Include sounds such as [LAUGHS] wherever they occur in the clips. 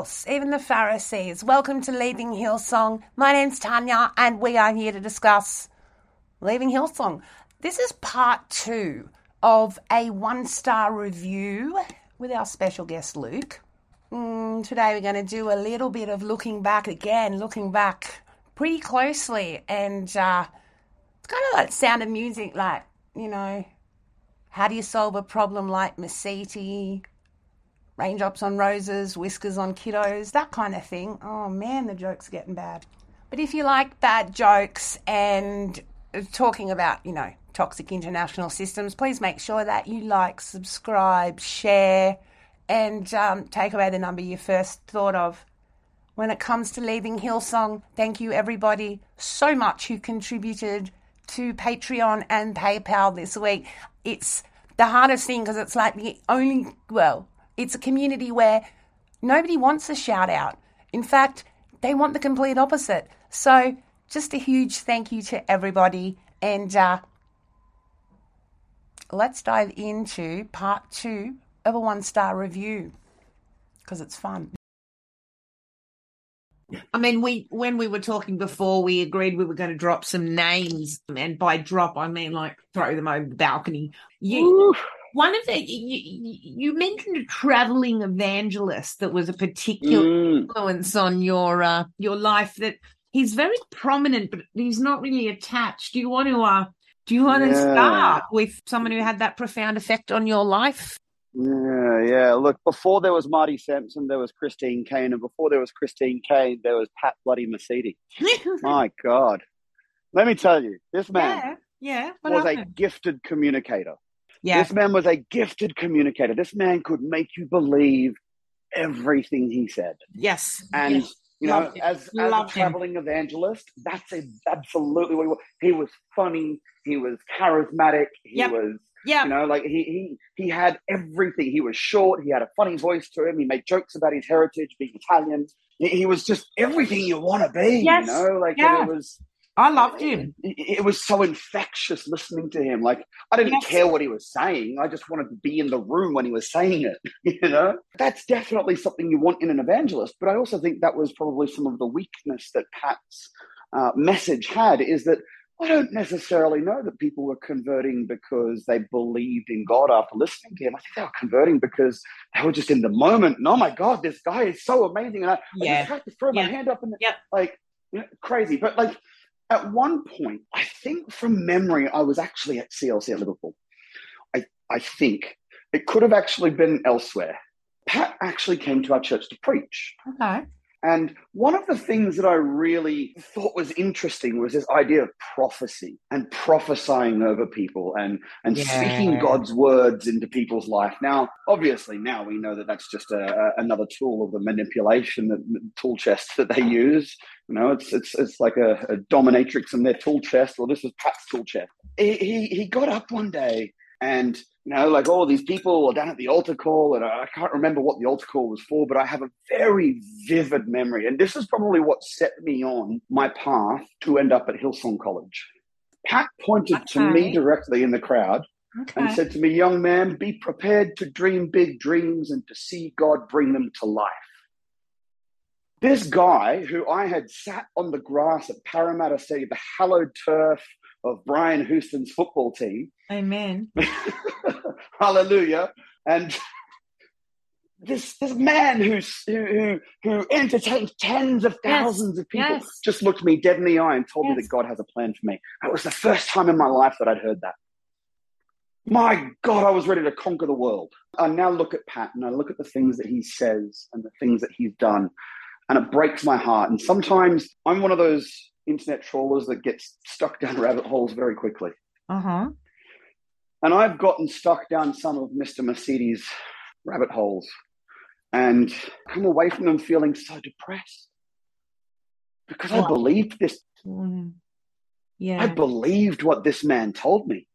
Else, even the Pharisees. Welcome to Leaving Hillsong. My name's Tanya, and we are here to discuss Leaving Hillsong. This is part two of a one star review with our special guest, Luc. Mm, today we're going to do a little bit of looking back again, looking back pretty closely, and uh, it's kind of like sound of music, like, you know, how do you solve a problem like Mesiti, raindrops on roses, whiskers on kiddos, that kind of thing? Oh man, the joke's getting bad. But if you like bad jokes and talking about, you know, toxic international systems, please make sure that you like, subscribe, share, and um, take away the number you first thought of. When it comes to leaving Hillsong, thank you everybody so much who contributed to Patreon and PayPal this week. It's the hardest thing because it's like the only, well, it's a community where nobody wants a shout out. In fact, they want the complete opposite. So, just a huge thank you to everybody. And uh, let's dive into part two of a one star review because it's fun. I mean, we when we were talking before, we agreed we were going to drop some names, and by drop I mean like throw them over the balcony. You, one of the you, you mentioned a traveling evangelist that was a particular Mm. influence on your uh, your life. That he's very prominent, but he's not really attached. Do you want to uh, do you want to start with someone who had that profound effect on your life? Yeah, yeah. Look, before there was Marty Sampson, there was Christine Caine, and before there was Christine Caine, there was Pat Bloody Mesiti. [LAUGHS] My God, let me tell you, this man yeah, yeah. Was a gifted communicator. Yeah, This man was a gifted communicator. This man could make you believe everything he said. yes, And yes. you know, Loved as, as a Loved him. traveling evangelist, that's a, absolutely what he was. He was funny. He was charismatic. He Yep. was yeah, You know, like he he he had everything. He was short. He had a funny voice to him. He made jokes about his heritage, being Italian. He, he was just everything you want to be. Yes. You know, like Yeah. it was. I loved him. It, was so infectious listening to him. Like I didn't Yes. care what he was saying. I just wanted to be in the room when he was saying it. [LAUGHS] You know, that's definitely something you want in an evangelist. But I also think that was probably some of the weakness that Pat's uh, message had. Is that I don't necessarily know that people were converting because they believed in God after listening to him. I think they were converting because they were just in the moment. And oh my God, this guy is so amazing. And I, I just had to throw my hand up and Yep. like, you know, crazy. But like, at one point, I think from memory, I was actually at CLC at Liverpool. I, I think it could have actually been elsewhere. Pat actually came to our church to preach. Okay. And one of the things that I really thought was interesting was this idea of prophecy and prophesying over people and, and Yeah. speaking God's words into people's life. Now, obviously, now we know that that's just a, a, another tool of the manipulation that, tool chest [LAUGHS] that they use. You know, it's it's it's like a, a dominatrix in their tool chest. Well, this is Pat's tool chest. He, he he got up one day and know, like all these people were down at the altar call, and I can't remember what the altar call was for, but I have a very vivid memory, and this is probably what set me on my path to end up at Hillsong College. Pat pointed to me directly in the crowd and said to me, "Young man, be prepared to dream big dreams and to see God bring them to life." This guy, who I had sat on the grass at Parramatta City, the hallowed turf of Brian Houston's football team, Amen. [LAUGHS] Hallelujah. And this this man who's, who who who entertains tens of Yes, thousands of people yes. just looked me dead in the eye and told me that God has a plan for me. That was the first time in my life that I'd heard that. My God, I was ready to conquer the world. I now look at Pat and I look at the things that he says and the things that he's done, and it breaks my heart. And sometimes I'm one of those internet trawlers that get stuck down [LAUGHS] rabbit holes very quickly. Uh huh. And I've gotten stuck down some of Mr. Mesiti's rabbit holes and come away from them feeling so depressed. Because I believed this, Mm. Yeah. I believed what this man told me.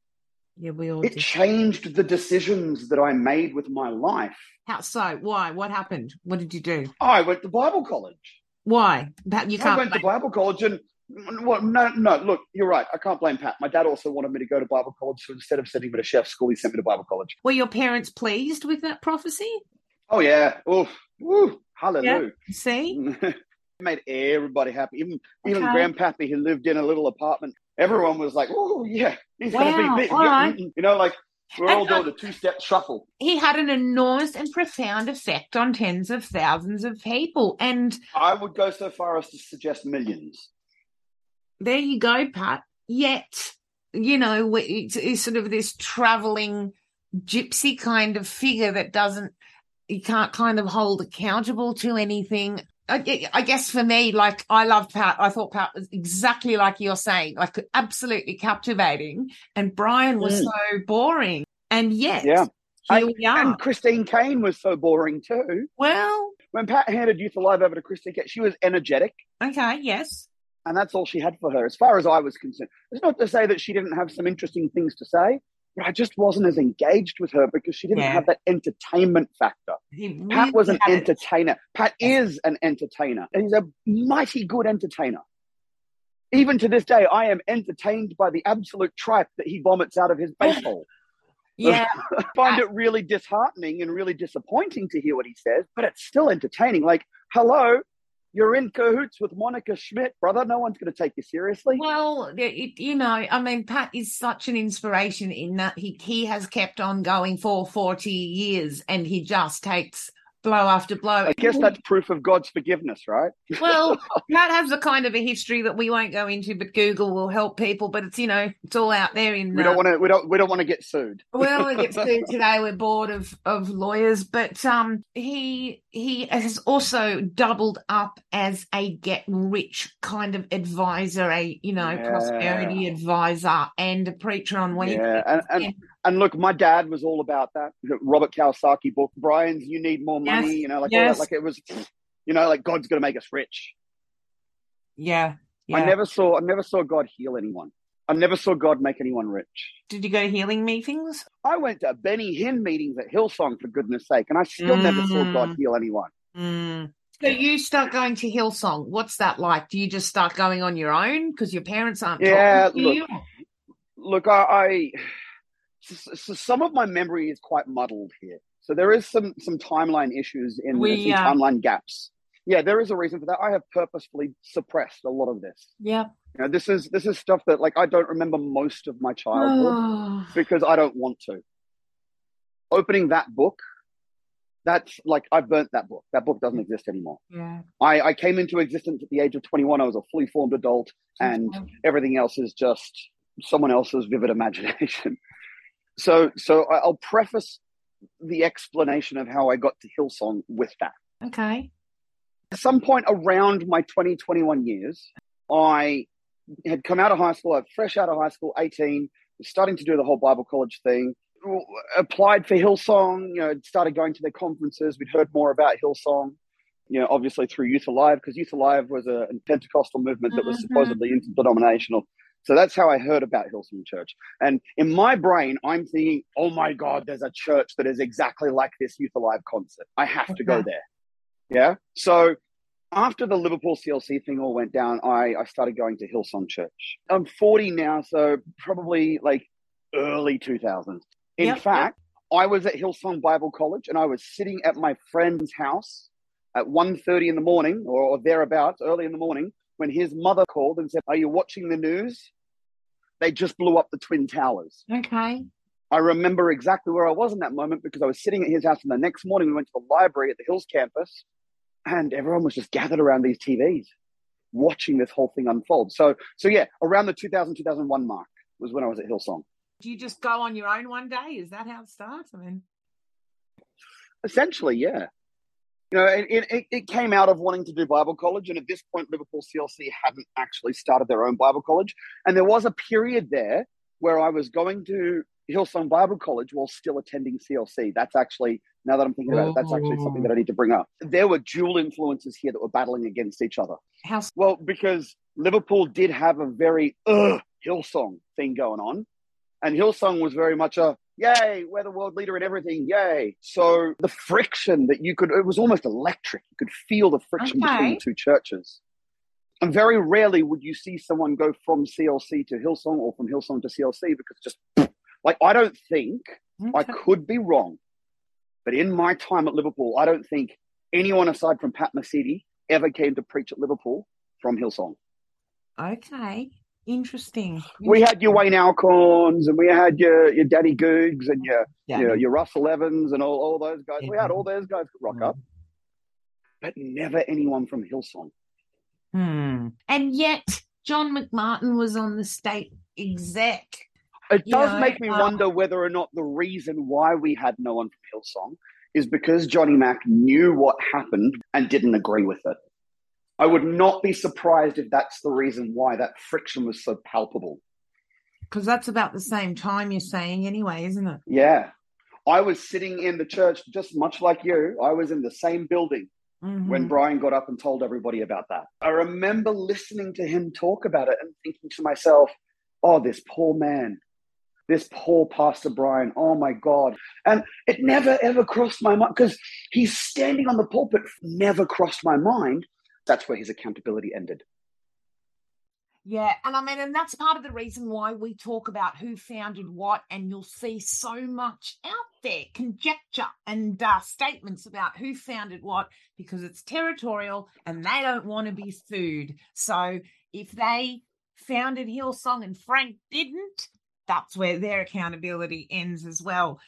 yeah, we all It did. changed the decisions that I made with my life. How so? Why? What happened? What did you do? I went to Bible college. Why? That you can't. I went to Bible college and well, no, no, look, you're right. I can't blame Pat. My dad also wanted me to go to Bible college. So instead of sending me to chef school, he sent me to Bible college. Were your parents pleased with that prophecy? Oh, yeah. Woo. Hallelujah. See? [LAUGHS] made everybody happy. Even even Okay. Grandpappy, who lived in a little apartment, everyone was like, "Oh yeah, he's Wow, gonna be big." all right. You know, like we're all And, uh, doing a two-step shuffle. He had an enormous and profound effect on tens of thousands of people. And I would go so far as to suggest millions. There you go, Pat. Yet, you know, it's, it's sort of this traveling gypsy kind of figure that doesn't, you can't kind of hold accountable to anything. I, I guess for me, like I loved Pat. I thought Pat was exactly like you're saying, like absolutely captivating. And Brian was Mm. so boring. And yet, Yeah. here we are. And Christine Caine was so boring too. well, When Pat handed Youth Alive over to Christine Caine, she was energetic, okay, yes. And that's all she had for her, as far as I was concerned. It's not to say that she didn't have some interesting things to say, but I just wasn't as engaged with her because she didn't Yeah. have that entertainment factor. He Pat was an really had it. entertainer. Pat is an entertainer. And he's a mighty good entertainer. Even to this day, I am entertained by the absolute tripe that he vomits out of his baseball. [SIGHS] [LAUGHS] Yeah. I find it really disheartening and really disappointing to hear what he says, but it's still entertaining. Like, hello, you're in cahoots with Monica Smit, brother. No one's going to take you seriously. Well, it, you know, I mean, Pat is such an inspiration in that he he has kept on going for forty years, and he just takes blow after blow. I guess that's proof of God's forgiveness, right? well, [LAUGHS] Pat has a kind of a history that we won't go into, but Google will help people. But it's you know, it's all out there in. We uh, don't want to. We don't. We don't want to get sued. well, it gets to today. We're bored of of lawyers, but um, he he has also doubled up as a get rich kind of advisor, a you know Yeah. prosperity advisor, and a preacher on weekends. Yeah, and, and and look, my dad was all about that. Robert Kiyosaki book, Brian's "You Need More Money." Yes, You know, like all yes. that. Like it was, you know, like God's going to make us rich. yeah, yeah. I never saw. I never saw God heal anyone. I never saw God make anyone rich. Did you go to healing meetings? I went to Benny Hinn meetings at Hillsong for goodness sake, and I still never saw God Mm. heal anyone. So you start going to Hillsong. What's that like? Do you just start going on your own because your parents aren't Yeah, talking to look, you? Look, I, I so, so some of my memory is quite muddled here. So there is some some timeline issues in We, uh, timeline gaps. Yeah, there is a reason for that. I have purposefully suppressed a lot of this. Yeah. You know, this is this is stuff that like I don't remember most of my childhood [SIGHS] because I don't want to. Opening that book That's like I burnt that book. That book doesn't exist anymore. Yeah. I, I came into existence at the age of 21. I was a fully formed adult, and everything else is just someone else's vivid imagination. So, so I'll preface the explanation of how I got to Hillsong with that. Okay. At some point around my 20, 21 years, I had come out of high school, I was fresh out of high school, 18, was starting to do the whole Bible college thing, applied for Hillsong, you know, started going to their conferences. We'd heard more about Hillsong, you know, obviously through Youth Alive, because Youth Alive was a, a Pentecostal movement that was Mhm. supposedly interdenominational. So that's how I heard about Hillsong Church. And in my brain, I'm thinking, oh my God, there's a church that is exactly like this Youth Alive concert. I have to go there. Yeah. So after the Liverpool CLC thing all went down, I, I started going to Hillsong Church. I'm 40 now, so probably like early 2000s. In Yep, fact, I was at Hillsong Bible College and I was sitting at my friend's house at 1.30 in the morning or, or thereabouts, early in the morning, when his mother called and said, are you watching the news? They just blew up the Twin Towers. Okay. I remember exactly where I was in that moment because I was sitting at his house, and the next morning we went to the library at the Hills campus, and everyone was just gathered around these TVs, watching this whole thing unfold. So, so yeah, around the 2000 2001 mark was when I was at Hillsong. Do you just go on your own one day? Is that how it starts? I mean, Essentially, yeah. You know, it, it, it came out of wanting to do Bible college, and at this point, Liverpool CLC hadn't actually started their own Bible college, and there was a period there where I was going to Hillsong Bible College while still attending CLC. That's actually now that I'm thinking about it, that's actually something that I need to bring up. There were dual influences here that were battling against each other. how? Well, because Liverpool did have a very uh Hillsong thing going on, and Hillsong was very much a yay, we're the world leader in everything, yay. So the friction that you could, it was almost electric. You could feel the friction between the two churches. And very rarely would you see someone go from CLC to Hillsong or from Hillsong to CLC because just like I don't think I could be wrong, but in my time at Liverpool, I don't think anyone aside from Pat Mesiti ever came to preach at Liverpool from Hillsong. Okay. Interesting. We had your Wayne Alcorns and we had your, your Daddy Googs and your, Yeah. your, your Russell Evans and all, all those guys. We had all those guys rock Mm. up, but never anyone from Hillsong. Hmm. And yet, John McMartin was on the state exec. It does know, make me um, wonder whether or not the reason why we had no one from Hillsong is because Johnny Mac knew what happened and didn't agree with it. I would not be surprised if that's the reason why that friction was so palpable. Because that's about the same time you're saying, anyway, isn't it? Yeah. I was sitting in the church just much like you. I was in the same building Mhm. when Brian got up and told everybody about that. I remember listening to him talk about it and thinking to myself, oh, this poor man, this poor Pastor Brian, oh my God. And it never ever crossed my mind because he's standing on the pulpit, never crossed my mind. That's where his accountability ended. Yeah, and I mean, and that's part of the reason why we talk about who founded what, and you'll see so much out there conjecture and uh, statements about who founded what because it's territorial and they don't want to be sued. So if they founded Hillsong and Frank didn't, that's where their accountability ends as well.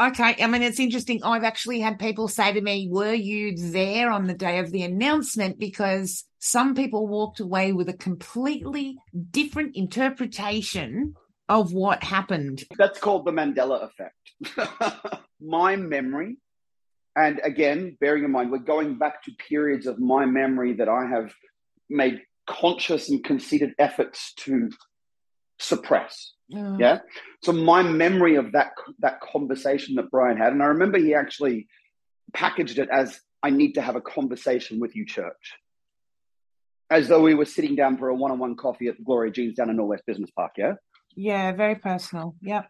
Okay, I mean, it's interesting. I've actually had people say to me, Were you there on the day of the announcement? Because some people walked away with a completely different interpretation of what happened. That's called the Mandela effect. [LAUGHS] my memory, and again, bearing in mind, we're going back to periods of my memory that I have made conscious and considered efforts to suppress. Uh, Yeah. So my memory of that that conversation that Brian had, and I remember he actually packaged it as I need to have a conversation with you, church. As though we were sitting down for a one-on-one coffee at the Gloria Jeans down in Norwest Business Park, yeah? Yeah, very personal. Yep.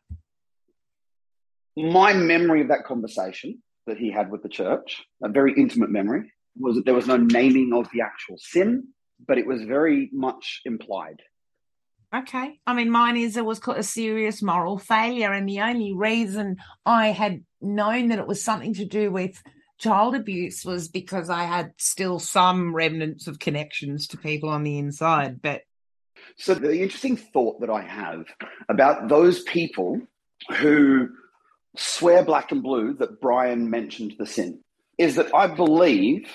my memory of that conversation that he had with the church, a very intimate memory, was that there was no naming of the actual sin, but it was very much implied. Okay. I mean, mine is it was a serious moral failure. And the only reason I had known that it was something to do with child abuse was because I had still some remnants of connections to people on the inside. But So the interesting thought that I have about those people who swear black and blue that Brian mentioned the sin. is that I believe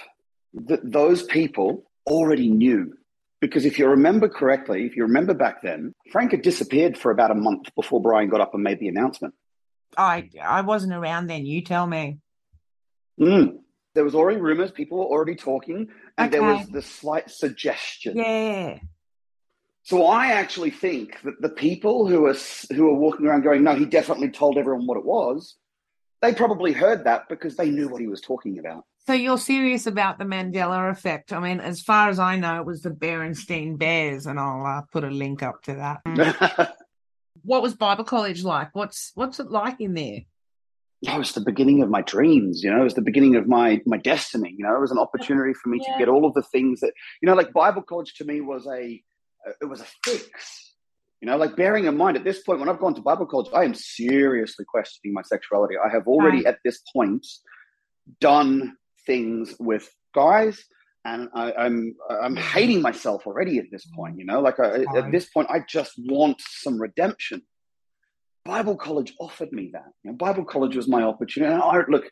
that those people already knew. Because if you remember correctly, if you remember back then, Frank had disappeared for about a month before Brian got up and made the announcement. I I wasn't around then. You tell me. Mm. There was already rumors, people were already talking, and there was the slight suggestion. Yeah. So I actually think that the people who are who are walking around going, "No, he definitely told everyone what it was," they probably heard that because they knew what he was talking about. So you're serious about the Mandela effect? I mean, as far as I know, it was the Berenstein Bears, and I'll uh, put a link up to that. [LAUGHS] what was Bible College like? What's what's it like in there? Yeah, it was the beginning of my dreams, you know, it was the beginning of my my destiny, you know, it was an opportunity for me Yeah. to get all of the things that, you know, like Bible college to me was a it was a fix. You know, like bearing in mind at this point when I've gone to Bible college, I am seriously questioning my sexuality. I have already Right. at this point done things with guys and I, I'm I'm hating myself already at this point, you know, like I, at this point I just want some redemption. Bible college offered me that. You know, Bible college was my opportunity. And I, look,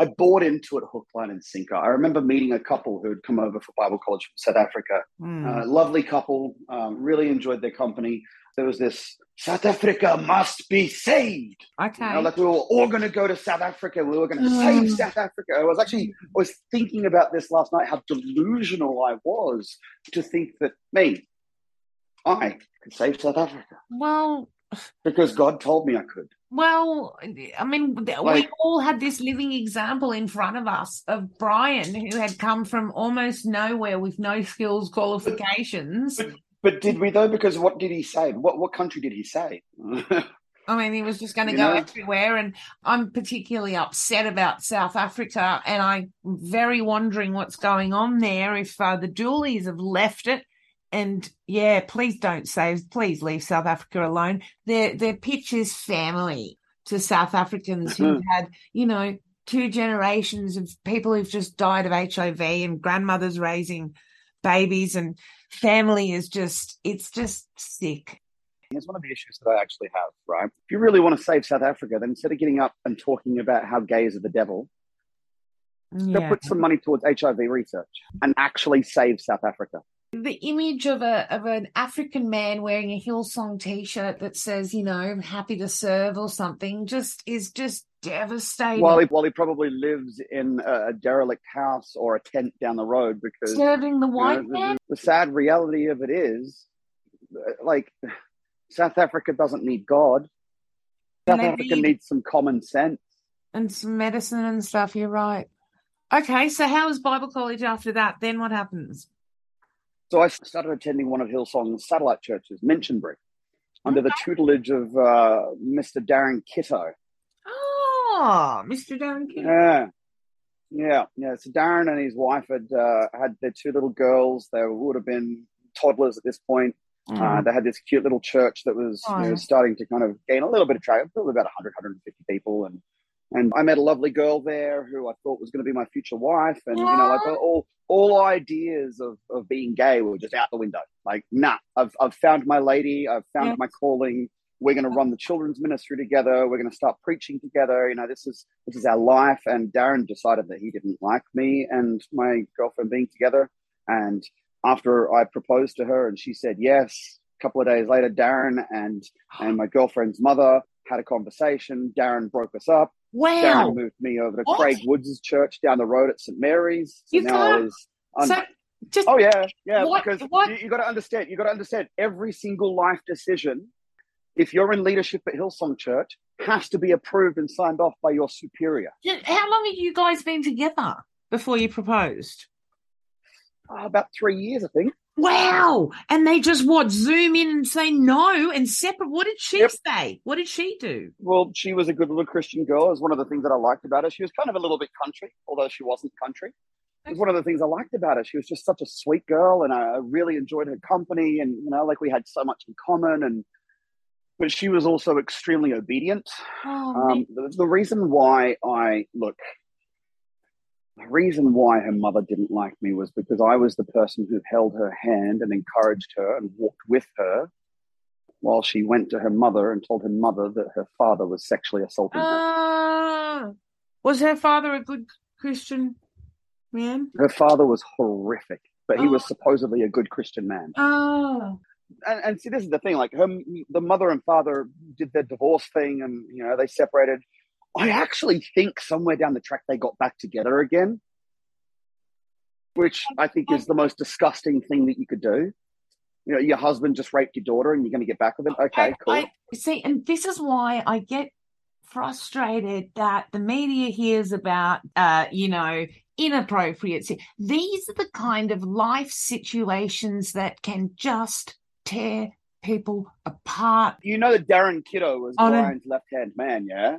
I bought into it hook, line, and sinker. I remember meeting a couple who had come over for Bible college from South Africa. Hmm. Uh, lovely couple, um, really enjoyed their company. There was this South Africa must be saved. okay. You know, like we were all going to go to South Africa. We were going to Mm. save South Africa. I was actually I was thinking about this last night. How delusional I was to think that me, I could save South Africa well, because God told me I could. Well, I mean, we all had this living example in front of us of Brian, who had come from almost nowhere with no skills qualifications. But did we though? Because what did he say? What what country did he say? [LAUGHS] I mean, he was just going to You go know? everywhere. And I'm particularly upset about South Africa. And I'm very wondering what's going on there if uh, the Doolies have left it. And yeah, please don't save, please leave South Africa alone. Their, their pitch is family to South Africans who've mm-hmm. had, you know, two generations of people who've just died of HIV and grandmothers raising babies and family is just, it's just sick. Here's one of the issues that I actually have, right? If you really want to save South Africa, then instead of getting up and talking about how gays are the devil, Yeah. put some money towards HIV research and actually save South Africa. The image of a of an African man wearing a Hillsong T-shirt that says, you know, "Happy to serve" or something, just is just devastating. While he, while he probably lives in a, derelict house or a tent down the road, because Serving the you know, white the, man. the sad reality of it is, uh, like, South Africa doesn't need God. South Africa need- needs some common sense. and some medicine and stuff. You're right. Okay, so how is Bible college after that? Then what happens? So I started attending one of Hillsong's satellite churches, Minchinbury, under the tutelage of uh, Mr. Darren Kitto. Oh, Mr. Darren King. Yeah, yeah, yeah. So Darren and his wife had uh, had their two little girls. They would have been toddlers at this point. Uh, they had this cute little church that was you know, Oh. starting to kind of gain a little bit of traction, probably about 100, 150 people. And and I met a lovely girl there who I thought was going to be my future wife. And you know, like all all ideas of, of being gay were just out the window. Like, nah, I've I've found my lady. I've found Yeah. my calling. We're going to run the children's ministry together. We're going to start preaching together. You know, this is this is our life. And Darren decided that he didn't like me and my girlfriend being together. And after I proposed to her and she said yes, a couple of days later, Darren and and my girlfriend's mother had a conversation. Darren broke us up. Wow. Darren moved me over to What? Craig Woods' church down the road at St Mary's. So You can't- un- So just oh yeah, yeah. What- Because what- you, you got to understand. You got to understand every single life decision. If you're in leadership at Hillsong Church, has to be approved and signed off by your superior. how long have you guys been together before you proposed? Oh, about three years, I think. Wow. And they just what zoom in and say no and separate. What did she Yep. say? What did she do? Well, she was a good little Christian girl. It was one of the things that I liked about her. She was kind of a little bit country, although she wasn't country. It was one of the things I liked about her. She was just such a sweet girl, and I really enjoyed her company. And you know, like we had so much in common. And but she was also extremely obedient. Oh, Um, the, the reason why I look, the reason why her mother didn't like me was because I was the person who held her hand and encouraged her and walked with her while she went to her mother and told her mother that her father was sexually assaulting her. Ah. was her father a good Christian man? Her father was horrific, but he Oh. was supposedly a good Christian man. Oh, And, and see, this is the thing. Like, her, the mother and father did their divorce thing, and you know they separated. I actually think somewhere down the track they got back together again, which I think is the most disgusting thing that you could do. You know, your husband just raped your daughter, and you're going to get back with him. Okay, I- cool. I- see, and this is why I get frustrated that the media hears about, uh, you know, inappropriate. These are the kind of life situations that can just tear people apart. you know that Darren Kiddo was. Brian's left hand man, yeah.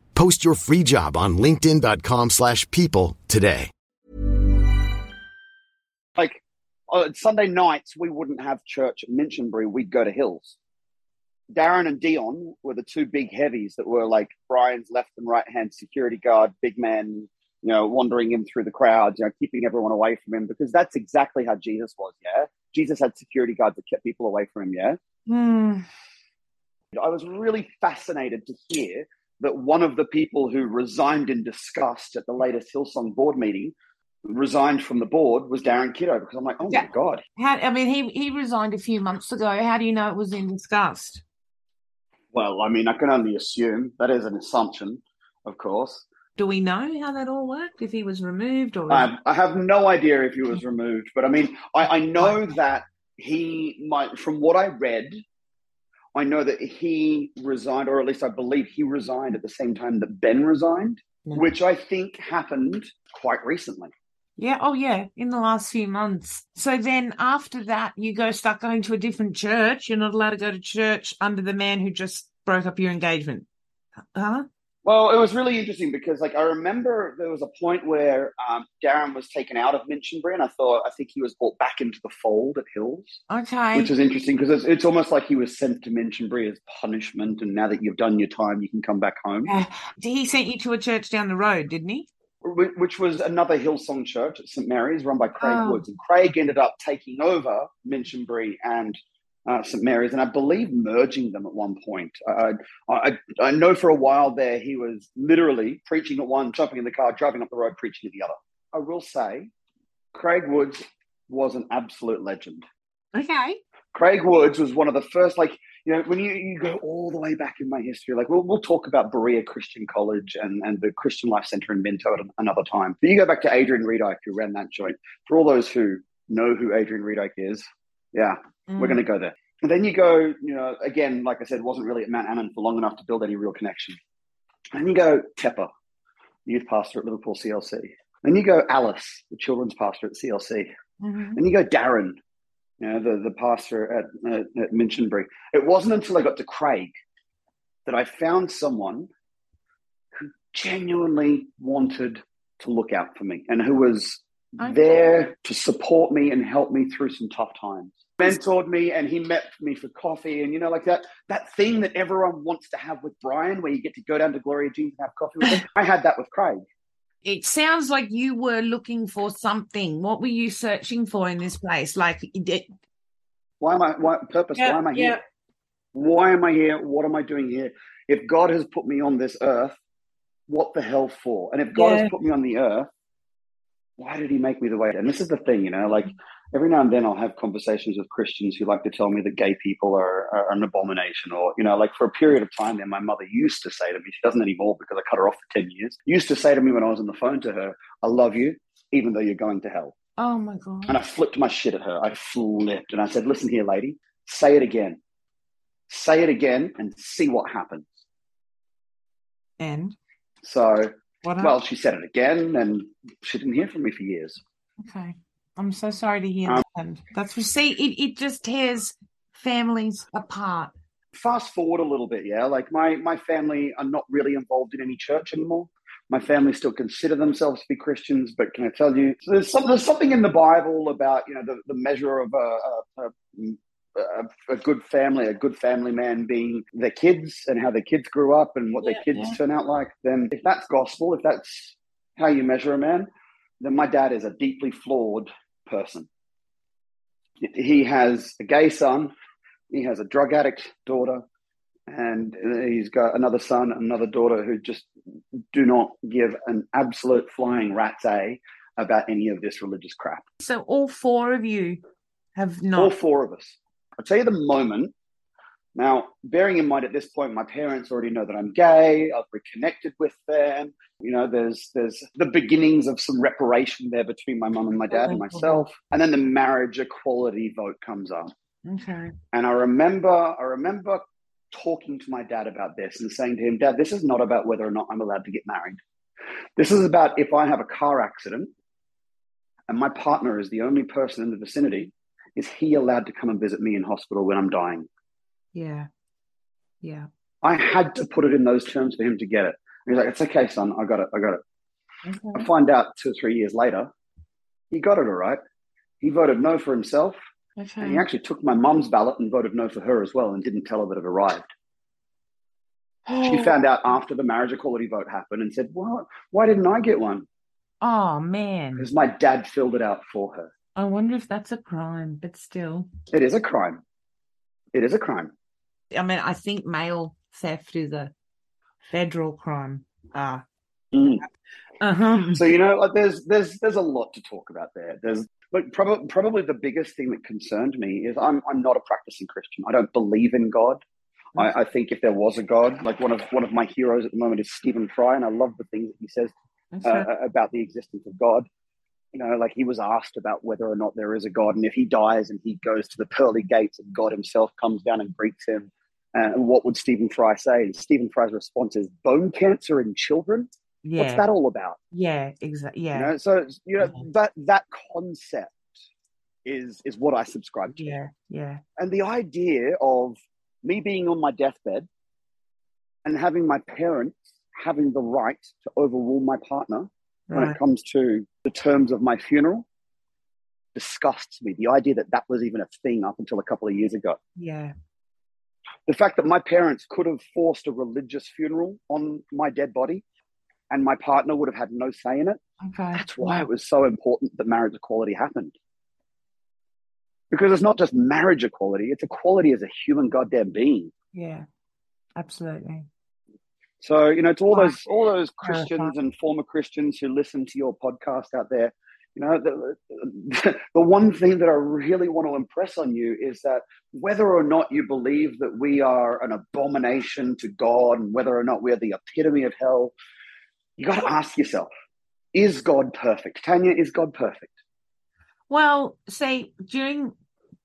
Post your free job on linkedin.com/people slash people today. Like on Sunday nights, we wouldn't have church at Minchinbury. We'd go to Hills. Darren and Dion were the two big heavies that were like Brian's left and right hand security guard, big man, you know, wandering him through the crowds, you know, keeping everyone away from him because that's exactly how Jesus was. Yeah. Jesus had security guards that kept people away from him. Yeah. Hmm. I was really fascinated to hear that one of the people who resigned in disgust at the latest Hillsong board meeting resigned from the board was Darren Kiddo because I'm like, oh Yeah. my God. How, I mean, he, he resigned a few months ago. How do you know it was in disgust? Well, I mean, I can only assume that is an assumption, of course. Do we know how that all worked? If he was removed or Um, I have no idea if he was removed, but I mean, I, I know that he might, from what I read, I know that he resigned, or at least I believe he resigned at the same time that Ben resigned, No. which I think happened quite recently. Yeah, oh yeah, in the last few months. So then after that, you go start going to a different church. You're not allowed to go to church under the man who just broke up your engagement. Huh? Well, it was really interesting because, like, I remember there was a point where um, Darren was taken out of Minchinbury, and I thought I think he was brought back into the fold at Hills, Okay. which is interesting because it's, it's almost like he was sent to Minchinbury as punishment, and now that you've done your time, you can come back home. Uh, he sent you to a church down the road, didn't he? Which was another Hillsong church at St Mary's, run by Craig Oh. Woods, and Craig ended up taking over Minchinbury and uh, St Mary's, and I believe merging them at one point. I, I I know for a while there he was literally preaching at one, jumping in the car, driving up the road, preaching at the other. I will say, Craig Woods was an absolute legend. Okay. Craig Woods was one of the first, like, you know, when you, you go all the way back in my history, like, we'll, we'll talk about Berea Christian College and, and the Christian Life Center in Minto at another time. But you go back to Adrian Reedike, who ran that joint. For all those who know who Adrian Reedike is, yeah, we're going to go there. And then you go, you know, again, like I said, wasn't really at Mount Annan for long enough to build any real connection. And you go Tepper, youth pastor at Liverpool CLC. Then you go Alice, the children's pastor at CLC. Mhm. Then you go Darren, you know, the, the pastor at, at, at Minchinbury. It wasn't until I got to Craig that I found someone who genuinely wanted to look out for me and who was Okay. there to support me and help me through some tough times. Mentored me and he met me for coffee and you know, like that that thing that everyone wants to have with Brian, where you get to go down to Gloria Jeans and have coffee with him. I had that with Craig. It sounds like you were looking for something. What were you searching for in this place? Like, it, Why am I why purpose? Yeah, why am I yeah. here? Why am I here? What am I doing here? If God has put me on this earth, what the hell for? And if God Yeah. has put me on the earth, why did he make me the way? And this is the thing, you know, like mm-hmm. every now and then I'll have conversations with Christians who like to tell me that gay people are, are an abomination, or, you know, like for a period of time there, my mother used to say to me, she doesn't anymore because I cut her off for 10 years, used to say to me when I was on the phone to her, I love you. even though you're going to hell. Oh my god. And I flipped my shit at her. I flipped and I said, Listen here, lady, say it again. Say it again and see what happens. And So, well, she said it again and she didn't hear from me for years. Okay. I'm so sorry to hear Um, that. That's we see it, it just tears families apart. Fast forward a little bit, yeah. Like my my family are not really involved in any church anymore. My family still consider themselves to be Christians, but can I tell you, there's, some, there's something in the Bible about you know the, the measure of a, a, a, a, a good family, a good family man being their kids and how their kids grew up and what Yeah, their kids yeah. turn out like. Then, if that's gospel, if that's how you measure a man, then my dad is a deeply flawed person. He has a gay son, he has a drug addict daughter, and he's got another son, another daughter who just do not give an absolute flying rat's a about any of this religious crap. So all four of you have not. All four of us. I'll tell you the moment. Now, bearing in mind at this point, my parents already know that I'm gay. I've reconnected with them. You know, there's there's the beginnings of some reparation there between my mum and my dad and myself. And then the marriage equality vote comes up. Okay. And I remember, I remember talking to my dad about this and saying to him, Dad, this is not about whether or not I'm allowed to get married. This is about if I have a car accident and my partner is the only person in the vicinity, is he allowed to come and visit me in hospital when I'm dying? Yeah. Yeah. I had to put it in those terms for him to get it. And he's like, It's okay, son, I got it, I got it. I find out two or three years later, he got it all right. He voted no for himself. Okay. And he actually took my mum's ballot and voted no for her as well and didn't tell her that it arrived. She oh. found out after the marriage equality vote happened and said, Well, why didn't I get one? Oh man. Because my dad filled it out for her. I wonder if that's a crime, but still. It is a crime. It is a crime. I mean, I think mail theft is a federal crime. Ah. Mm. Uh-huh. So you know, like there's there's there's a lot to talk about there. There's but probably probably the biggest thing that concerned me is I'm I'm not a practicing Christian. I don't believe in God. I, I think if there was a God, like one of one of my heroes at the moment is Stephen Fry, and I love the things that he says uh, about the existence of God. You know, like he was asked about whether or not there is a God, and if he dies and he goes to the pearly gates and God himself comes down and greets him, uh, what would Stephen Fry say? And Stephen Fry's response is bone cancer in children. yeah. What's that all about? Yeah, exactly. Yeah. You know, so you know Mhm. that that concept is is what I subscribe to, yeah. Yeah. and the idea of me being on my deathbed and having my parents having the right to overrule my partner when Right. it comes to the terms of my funeral disgusts me. The idea that that was even a thing up until a couple of years ago. Yeah. The fact that my parents could have forced a religious funeral on my dead body and my partner would have had no say in it. Okay. That's why it was so important that marriage equality happened. Because it's not just marriage equality, it's equality as a human goddamn being. Yeah. Absolutely. So, you know, to all Wow. those all those oh, Christians and former Christians who listen to your podcast out there, you know, the, [LAUGHS] the one thing that I really want to impress on you is that whether or not you believe that we are an abomination to God and whether or not we're the epitome of hell, you got to ask yourself, is God perfect? Tanya, is God perfect? Well, say during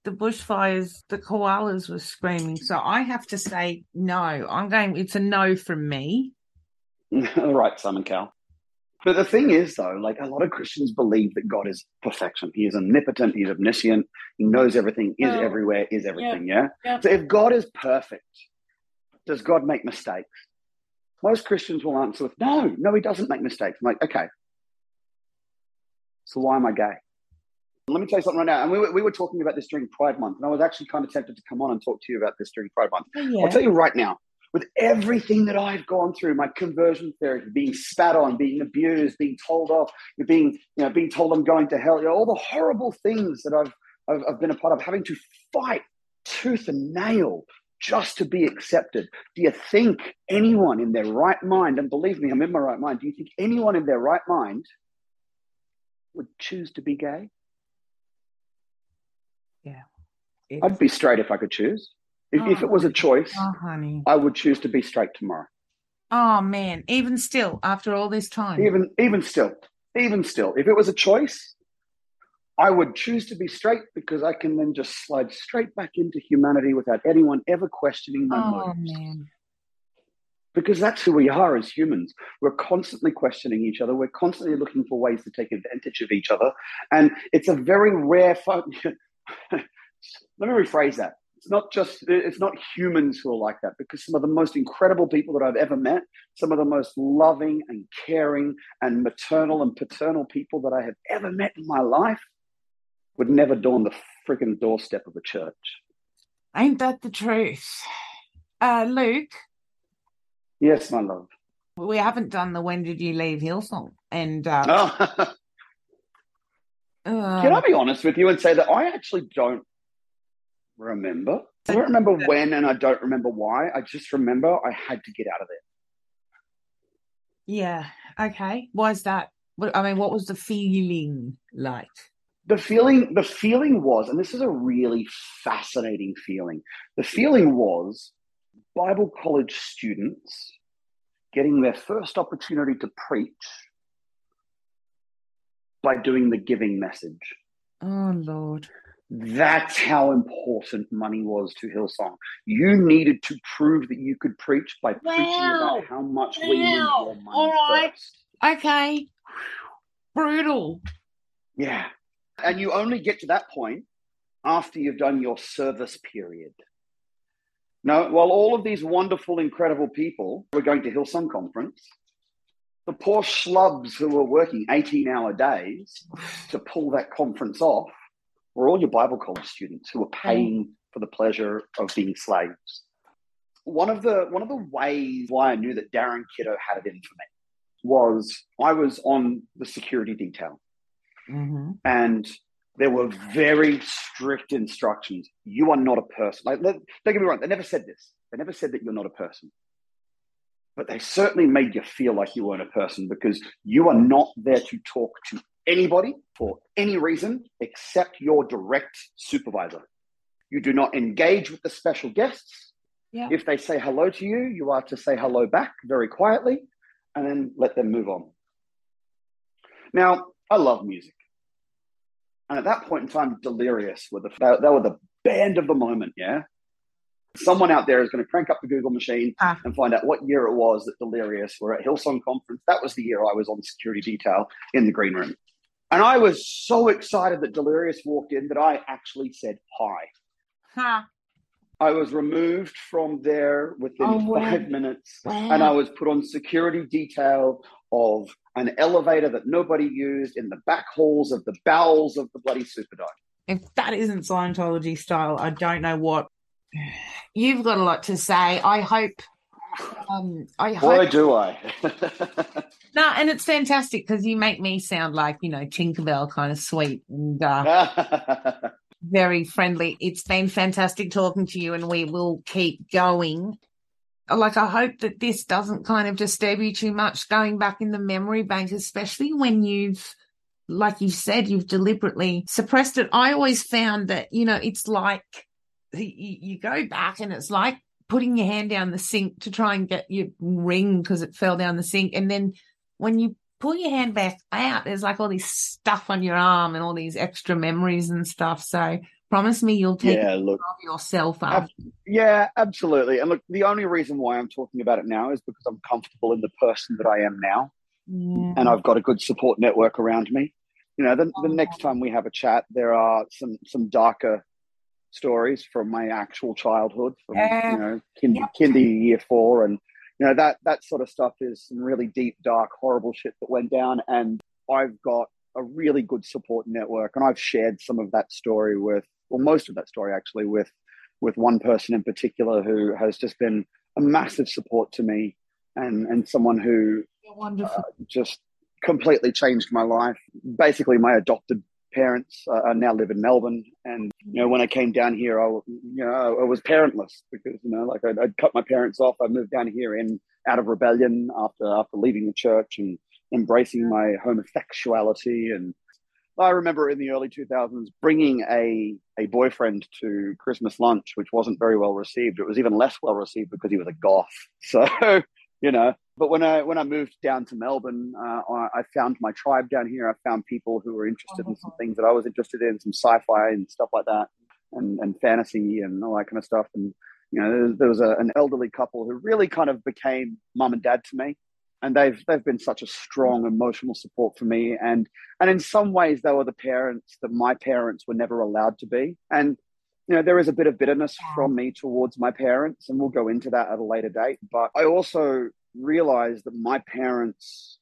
the bushfires, the koalas were screaming. So I have to say no. I'm going. It's a no from me. [LAUGHS] right, Simon Cowell. But the thing is, though, like a lot of Christians believe that God is perfection. He is omnipotent, he's omniscient, he knows everything, is Well, everywhere, is everything, yeah? yeah. So if God is perfect, does God make mistakes? Most Christians will answer with, no, no, he doesn't make mistakes. I'm like, okay. So why am I gay? Let me tell you something right now. And we were, we were talking about this during Pride Month, and I was actually kind of tempted to come on and talk to you about this during Pride Month. Oh, yeah. I'll tell you right now, with everything that I've gone through, my conversion therapy, being spat on, being abused, being told off, being, you know, being told I'm going to hell, you know, all the horrible things that I've, I've, I've been a part of, having to fight tooth and nail just to be accepted. Do you think anyone in their right mind, and believe me, I'm in my right mind, do you think anyone in their right mind would choose to be gay? It's- I'd be straight if I could choose. If, if it was a choice, Oh, honey. I would choose to be straight tomorrow. Oh man. Even still, after all this time. Even even still, even still, if it was a choice, I would choose to be straight because I can then just slide straight back into humanity without anyone ever questioning my Oh, motives. man. Because that's who we are as humans. We're constantly questioning each other. We're constantly looking for ways to take advantage of each other. And it's a very rare. [LAUGHS] [LAUGHS] Let me rephrase that. It's not just, it's not humans who are like that because some of the most incredible people that I've ever met, some of the most loving and caring and maternal and paternal people that I have ever met in my life would never dawn the freaking doorstep of a church. Ain't that the truth? Uh, Luc, Yes, my love. we haven't done the when did you leave Hillsong? And uh, Oh, [LAUGHS] uh, Can I be honest with you and say that I actually don't remember? I don't remember when and I don't remember why. I just remember I had to get out of there. yeah, okay. Why is that? I mean, what was the feeling like? The feeling the feeling was, and this is a really fascinating feeling. The feeling was Bible college students getting their first opportunity to preach by doing the giving message. Oh Lord. That's how important money was to Hillsong. You needed to prove that you could preach by preaching about how much we need Wow. your money All right. first. Okay. Brutal. Yeah. And you only get to that point after you've done your service period. Now, while all of these wonderful, incredible people were going to Hillsong Conference, the poor schlubs who were working 18 hour days to pull that conference off were all your Bible college students who were paying for the pleasure of being slaves. One of the one of the ways why I knew that Darren Kiddo had it in for me was I was on the security detail hmm and there were very strict instructions. You are not a person. Like, don't get me wrong, they never said this. They never said that you're not a person. But they certainly made you feel like you weren't a person because you are not there to talk to anybody for any reason except your direct supervisor. You do not engage with the special guests. Yeah. If they say hello to you, you are to say hello back very quietly and then let them move on. Now, I love music. And at that point in time, Delirious were the they, they were the band of the moment. Yeah, someone out there is going to crank up the Google machine Ah. and find out what year it was that Delirious were at Hillsong Conference. That was the year I was on security detail in the green room, and I was so excited that Delirious walked in that I actually said hi. I was removed from there within Oh, wow. five minutes, Wow. and I was put on security detail of an elevator that nobody used in the back halls of the bowels of the bloody Superdome. If that isn't Scientology style, I don't know what. You've got a lot to say. I hope. Um, I hope. do I. [LAUGHS] No, and it's fantastic because you make me sound like you know Tinkerbell, kind of sweet and uh, [LAUGHS] very friendly. It's been fantastic talking to you, and we will keep going. Like, I hope that this doesn't kind of disturb you too much going back in the memory bank, especially when you've, like you said, you've deliberately suppressed it. I always found that, you know, it's like you, you go back and it's like putting your hand down the sink to try and get your ring because it fell down the sink. And then when you pull your hand back out, there's like all this stuff on your arm and all these extra memories and stuff. So promise me you'll take yeah, look. of yourself Ab- up. Yeah, absolutely. And look, the only reason why I'm talking about it now is because I'm comfortable in the person that I am now. and I've got a good support network around me. You know, the, the next oh. time we have a chat, there are some some darker stories from my actual childhood, from Yeah. you know, kind, kinder year four, and you know that that sort of stuff is some really deep, dark, horrible shit that went down. And I've got a really good support network, and I've shared some of that story with, well, most of that story actually with with one person in particular who has just been a massive support to me and and someone who You're uh, just completely changed my life. Basically, my adopted parents uh, now live in Melbourne, and you know when I came down here, I you know I was parentless because you know like I'd, I'd cut my parents off. I moved down here in out of rebellion after after leaving the church and embracing my homosexuality and. I remember in the early 2000s bringing a, a boyfriend to Christmas lunch, which wasn't very well received. It was even less well received because he was a goth. [LAUGHS] So, you know, But when I when I moved down to Melbourne, uh, I, I, found my tribe down here. I found people who were interested in some things that I was interested in, some sci-fi and stuff like that, and and fantasy and all that kind of stuff. And you know, there, there was a, an elderly couple who really kind of became mum and dad to me, and they've they've been such a strong emotional support for me. And and in some ways, they were the parents that my parents were never allowed to be. And you know, there is a bit of bitterness from me towards my parents, and we'll go into that at a later date. But I also realized that my parents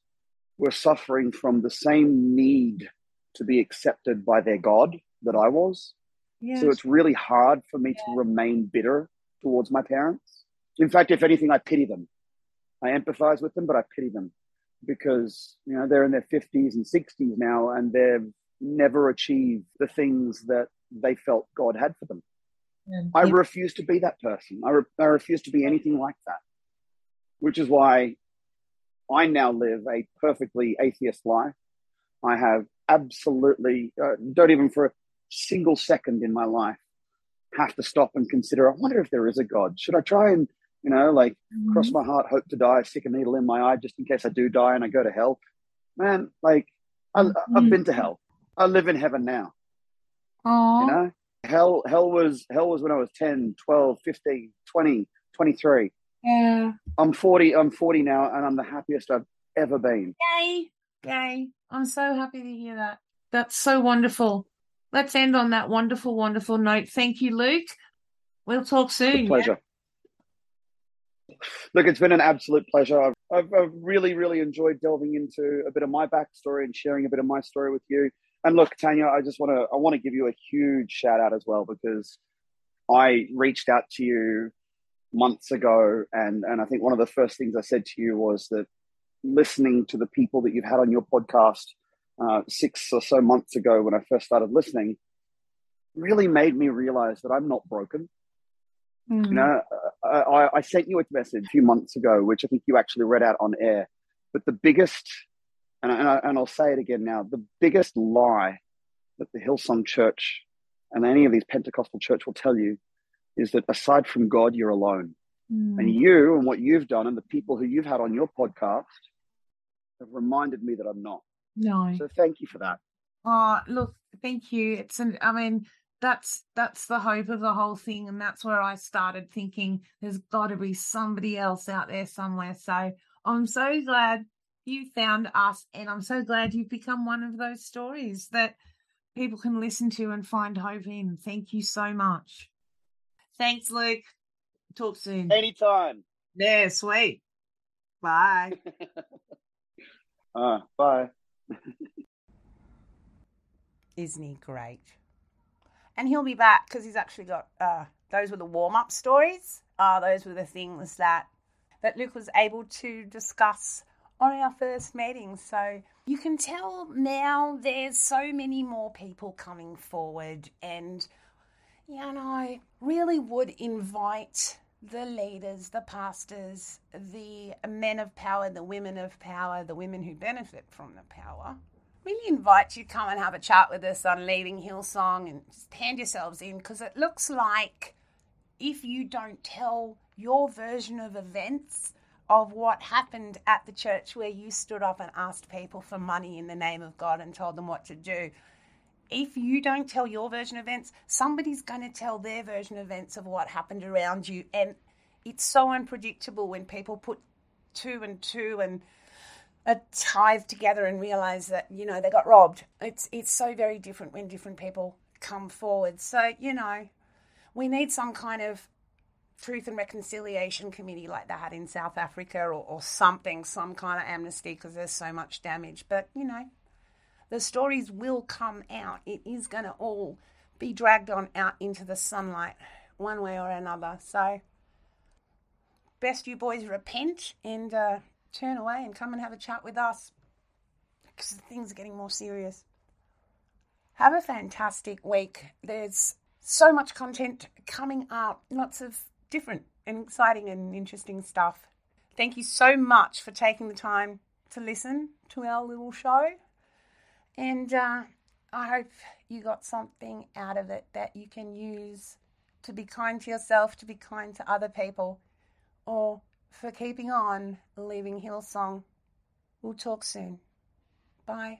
were suffering from the same need to be accepted by their God that I was. Yes. So it's really hard for me yeah. to remain bitter towards my parents. In fact, if anything, I pity them. I empathize with them, but I pity them because you know they're in their 50s and 60s now and they've never achieved the things that they felt God had for them. Yeah. I refuse to be that person. I, re- I refuse to be anything like that which is why I now live a perfectly atheist life. I have absolutely, uh, don't even for a single second in my life have to stop and consider, I wonder if there is a God. Should I try and, you know, like mm-hmm. cross my heart, hope to die, stick a needle in my eye just in case I do die and I go to hell? Man, like, I, have mm-hmm. been to hell. I live in heaven now. Aww. You know, hell, hell was, hell was when I was 10, 12, 15, 20, 23. Yeah. I'm 40. I'm 40 now, and I'm the happiest I've ever been. Yay! Yay! I'm so happy to hear that. That's so wonderful. Let's end on that wonderful, wonderful note. Thank you, Luc. We'll talk soon. pleasure. Yeah? Look, it's been an absolute pleasure. I've, I've, I've, really, really enjoyed delving into a bit of my backstory and sharing a bit of my story with you. And look, Tanya, I just want to I want to give you a huge shout out as well because I reached out to you months ago, and and I think one of the first things I said to you was that listening to the people that you've had on your podcast uh, six or so months ago when I first started listening really made me realize that I'm not broken. Mm. You know, I, I sent you a message a few months ago, which I think you actually read out on air. But the biggest, and, I, and, I, and I'll say it again now, the biggest lie that the Hillsong Church and any of these Pentecostal church will tell you is that aside from God, you're alone. Mm. And you and what you've done and the people who you've had on your podcast have reminded me that I'm not. No. So thank you for that. Oh, look, thank you. It's an, I mean, that's that's the hope of the whole thing and that's where I started thinking there's got to be somebody else out there somewhere. So I'm so glad you found us and I'm so glad you've become one of those stories that people can listen to and find hope in. Thank you so much. Thanks, Luc. Talk soon. Anytime. Yeah, sweet. Bye. [LAUGHS] uh, bye. Isn't he great? And he'll be back because he's actually got uh, those were the warm up stories. Uh, those were the things that that Luc was able to discuss on our first meeting. So you can tell now there's so many more people coming forward and you I really would invite the leaders, the pastors, the men of power, the women of power, the women who benefit from the power. Really invite you to come and have a chat with us on Leaving Hillsong and just hand yourselves in because it looks like if you don't tell your version of events of what happened at the church where you stood up and asked people for money in the name of God and told them what to do, if you don't tell your version of events, somebody's going to tell their version of events of what happened around you. And it's so unpredictable when people put two and two and a tithe together and realize that, you know, they got robbed. It's, it's so very different when different people come forward. So, you know, we need some kind of truth and reconciliation committee like they had in South Africa or, or something, some kind of amnesty because there's so much damage. But, you know, the stories will come out. It is going to all be dragged on out into the sunlight one way or another. So, best you boys repent and uh, turn away and come and have a chat with us because things are getting more serious. Have a fantastic week. There's so much content coming up, lots of different and exciting and interesting stuff. Thank you so much for taking the time to listen to our little show. And uh, I hope you got something out of it that you can use to be kind to yourself, to be kind to other people, or for keeping on leaving Hillsong. We'll talk soon. Bye.